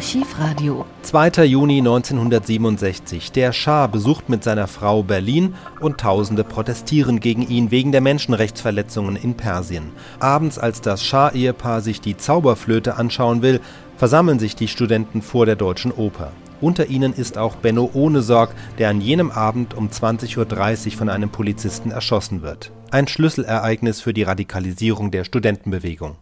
Archivradio. 2. Juni 1967. Der Schah besucht mit seiner Frau Berlin und Tausende protestieren gegen ihn wegen der Menschenrechtsverletzungen in Persien. Abends, als das Schah-Ehepaar sich die Zauberflöte anschauen will, versammeln sich die Studenten vor der Deutschen Oper. Unter ihnen ist auch Benno Ohnesorg, der an jenem Abend um 20.30 Uhr von einem Polizisten erschossen wird. Ein Schlüsselereignis für die Radikalisierung der Studentenbewegung.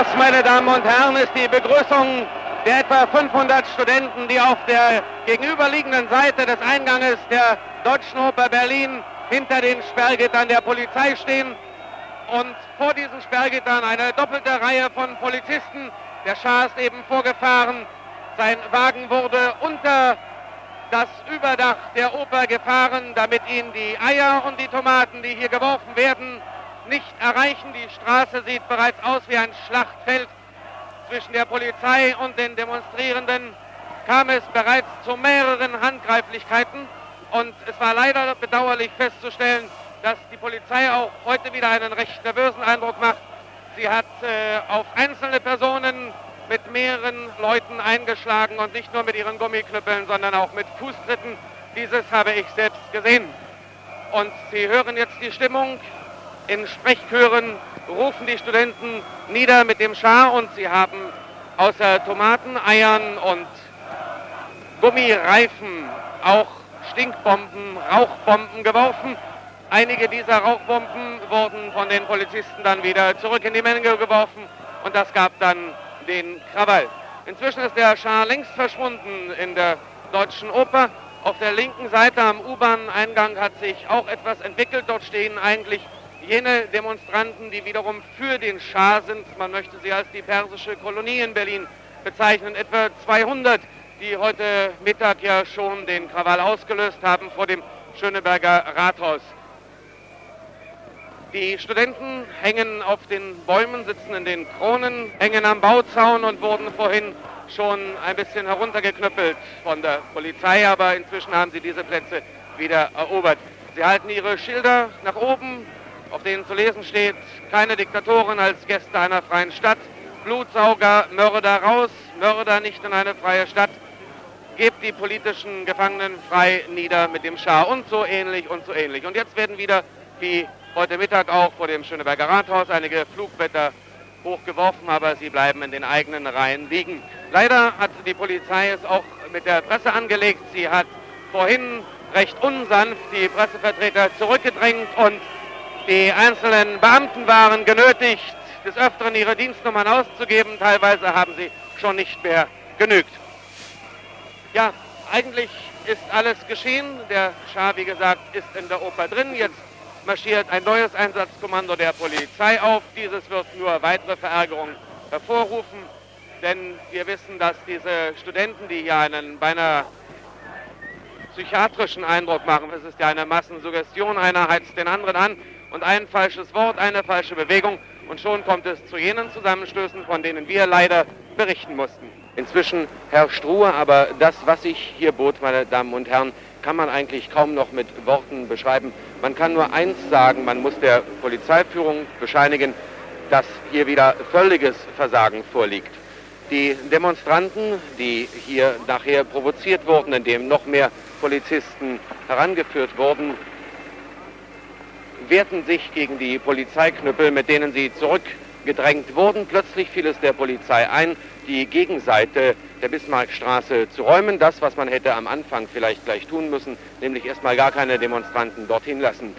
Das, meine Damen und Herren, ist die Begrüßung der etwa 500 Studenten, die auf der gegenüberliegenden Seite des Einganges der Deutschen Oper Berlin hinter den Sperrgittern der Polizei stehen und vor diesen Sperrgittern eine doppelte Reihe von Polizisten. Der Schah ist eben vorgefahren. Sein Wagen wurde unter das Überdach der Oper gefahren, damit ihn die Eier und die Tomaten, die hier geworfen werden, nicht erreichen. Die Straße sieht bereits aus wie ein Schlachtfeld. Zwischen der Polizei und den Demonstrierenden kam es bereits zu mehreren Handgreiflichkeiten. Und es war leider bedauerlich festzustellen, dass die Polizei auch heute wieder einen recht nervösen Eindruck macht. Sie hat äh, auf einzelne Personen mit mehreren Leuten eingeschlagen und nicht nur mit ihren Gummiknüppeln, sondern auch mit Fußtritten. Dieses habe ich selbst gesehen. Und Sie hören jetzt die Stimmung in Sprechchören rufen die Studenten nieder mit dem Schah und sie haben außer Tomaten, Eiern und Gummireifen auch Stinkbomben, Rauchbomben geworfen. Einige dieser Rauchbomben wurden von den Polizisten dann wieder zurück in die Menge geworfen und das gab dann den Krawall. Inzwischen ist der Schah längst verschwunden in der Deutschen Oper. Auf der linken Seite am U-Bahn-Eingang hat sich auch etwas entwickelt. Dort stehen eigentlich jene Demonstranten, die wiederum für den Schah sind. Man möchte sie als die persische Kolonie in Berlin bezeichnen. Etwa 200, die heute Mittag ja schon den Krawall ausgelöst haben vor dem Schöneberger Rathaus. Die Studenten hängen auf den Bäumen, sitzen in den Kronen, hängen am Bauzaun und wurden vorhin schon ein bisschen heruntergeknüppelt von der Polizei, aber inzwischen haben sie diese Plätze wieder erobert. Sie halten ihre Schilder nach oben, auf denen zu lesen steht, keine Diktatoren als Gäste einer freien Stadt, Blutsauger, Mörder raus, Mörder nicht in eine freie Stadt, gebt die politischen Gefangenen frei nieder mit dem Schah und so ähnlich und so ähnlich. Und jetzt werden wieder, wie heute Mittag auch vor dem Schöneberger Rathaus, einige Flugblätter hochgeworfen, aber sie bleiben in den eigenen Reihen liegen. Leider hat die Polizei es auch mit der Presse angelegt. Sie hat vorhin recht unsanft die Pressevertreter zurückgedrängt und die einzelnen Beamten waren genötigt, des Öfteren ihre Dienstnummern auszugeben. Teilweise haben sie schon nicht mehr genügt. Ja, eigentlich ist alles geschehen. Der Schah, wie gesagt, ist in der Oper drin. Jetzt marschiert ein neues Einsatzkommando der Polizei auf. Dieses wird nur weitere Verärgerung hervorrufen, denn wir wissen, dass diese Studenten, die hier einen beinahe psychiatrischen Eindruck machen, es ist ja eine Massensuggestion, einer heizt den anderen an, und ein falsches Wort, eine falsche Bewegung und schon kommt es zu jenen Zusammenstößen, von denen wir leider berichten mussten. Inzwischen herrscht Ruhe, aber das, was sich hier bot, meine Damen und Herren, kann man eigentlich kaum noch mit Worten beschreiben. Man kann nur eins sagen, man muss der Polizeiführung bescheinigen, dass hier wieder völliges Versagen vorliegt. Die Demonstranten, die hier nachher provoziert wurden, indem noch mehr Polizisten herangeführt wurden, wehrten sich gegen die Polizeiknüppel, mit denen sie zurückgedrängt wurden. Plötzlich fiel es der Polizei ein, die Gegenseite der Bismarckstraße zu räumen. Das, was man hätte am Anfang vielleicht gleich tun müssen, nämlich erstmal gar keine Demonstranten dorthin lassen.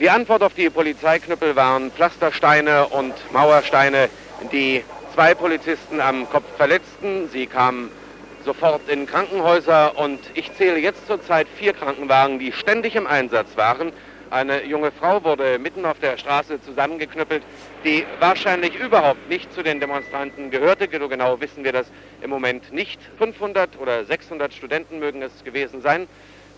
Die Antwort auf die Polizeiknüppel waren Pflastersteine und Mauersteine, die zwei Polizisten am Kopf verletzten. Sie kamen sofort in Krankenhäuser und ich zähle jetzt zurzeit vier Krankenwagen, die ständig im Einsatz waren. Eine junge Frau wurde mitten auf der Straße zusammengeknüppelt, die wahrscheinlich überhaupt nicht zu den Demonstranten gehörte. So genau wissen wir das im Moment nicht. 500 oder 600 Studenten mögen es gewesen sein,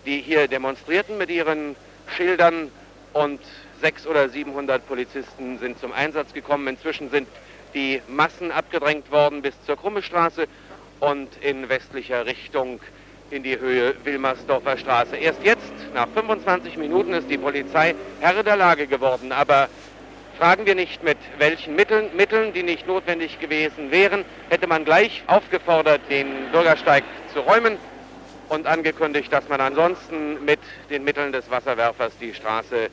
die hier demonstrierten mit ihren Schildern und 600 oder 700 Polizisten sind zum Einsatz gekommen. Inzwischen sind die Massen abgedrängt worden bis zur Krumme Straße und in westlicher Richtung in die Höhe Wilmersdorfer Straße. Erst jetzt, nach 25 Minuten, ist die Polizei Herr der Lage geworden. Aber Fragen wir nicht mit welchen Mitteln, Mitteln, die nicht notwendig gewesen wären, hätte man gleich aufgefordert, den Bürgersteig zu räumen und angekündigt, dass man ansonsten mit den Mitteln des Wasserwerfers die Straße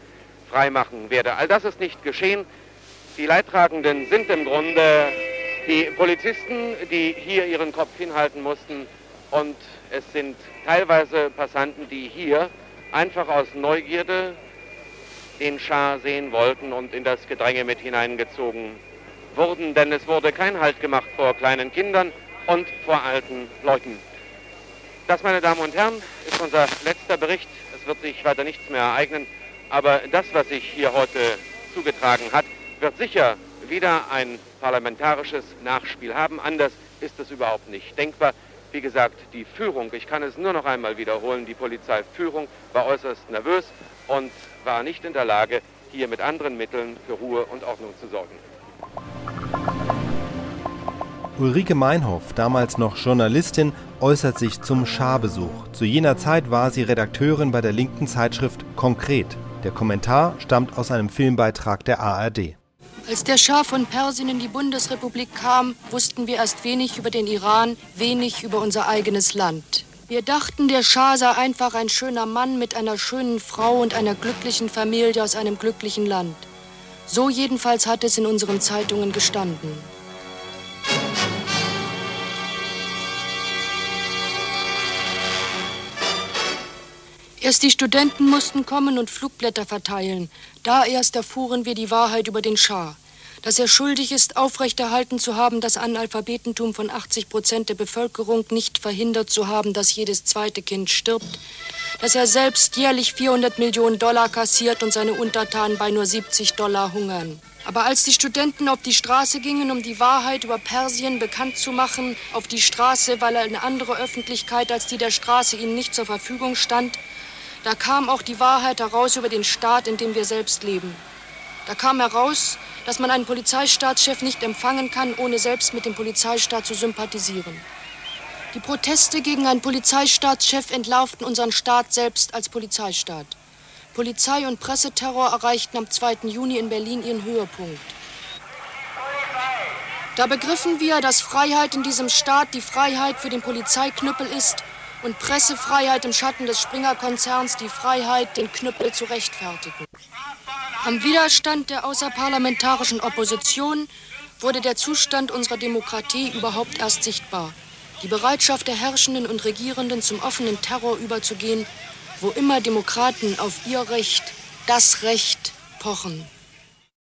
freimachen werde. All das ist nicht geschehen. Die Leidtragenden sind im Grunde die Polizisten, die hier ihren Kopf hinhalten mussten und es sind teilweise Passanten, die hier einfach aus Neugierde den Schah sehen wollten und in das Gedränge mit hineingezogen wurden, denn es wurde kein Halt gemacht vor kleinen Kindern und vor alten Leuten. Das, meine Damen und Herren, ist unser letzter Bericht. Es wird sich weiter nichts mehr ereignen, aber das, was sich hier heute zugetragen hat, wird sicher wieder ein parlamentarisches Nachspiel haben. Anders ist es überhaupt nicht denkbar. Wie gesagt, die Führung, ich kann es nur noch einmal wiederholen, die Polizeiführung war äußerst nervös und war nicht in der Lage, hier mit anderen Mitteln für Ruhe und Ordnung zu sorgen. Ulrike Meinhoff, damals noch Journalistin, äußert sich zum Scharbesuch. Zu jener Zeit war sie Redakteurin bei der linken Zeitschrift Konkret. Der Kommentar stammt aus einem Filmbeitrag der ARD. Als der Schah von Persien in die Bundesrepublik kam, wussten wir erst wenig über den Iran, wenig über unser eigenes Land. Wir dachten, der Schah sei einfach ein schöner Mann mit einer schönen Frau und einer glücklichen Familie aus einem glücklichen Land. So jedenfalls hat es in unseren Zeitungen gestanden. Erst die Studenten mussten kommen und Flugblätter verteilen. Da erst erfuhren wir die Wahrheit über den Schah dass er schuldig ist, aufrechterhalten zu haben, das Analphabetentum von 80 Prozent der Bevölkerung, nicht verhindert zu haben, dass jedes zweite Kind stirbt, dass er selbst jährlich 400 Millionen Dollar kassiert und seine Untertanen bei nur 70 Dollar hungern. Aber als die Studenten auf die Straße gingen, um die Wahrheit über Persien bekannt zu machen, auf die Straße, weil eine andere Öffentlichkeit als die der Straße ihnen nicht zur Verfügung stand, da kam auch die Wahrheit heraus über den Staat, in dem wir selbst leben. Da kam heraus, dass man einen Polizeistaatschef nicht empfangen kann, ohne selbst mit dem Polizeistaat zu sympathisieren. Die Proteste gegen einen Polizeistaatschef entlarvten unseren Staat selbst als Polizeistaat. Polizei- und Presseterror erreichten am 2. Juni in Berlin ihren Höhepunkt. Da begriffen wir, dass Freiheit in diesem Staat die Freiheit für den Polizeiknüppel ist und Pressefreiheit im Schatten des Springer-Konzerns die Freiheit, den Knüppel zu rechtfertigen. Am Widerstand der außerparlamentarischen Opposition wurde der Zustand unserer Demokratie überhaupt erst sichtbar. Die Bereitschaft der Herrschenden und Regierenden zum offenen Terror überzugehen, wo immer Demokraten auf ihr Recht, das Recht, pochen.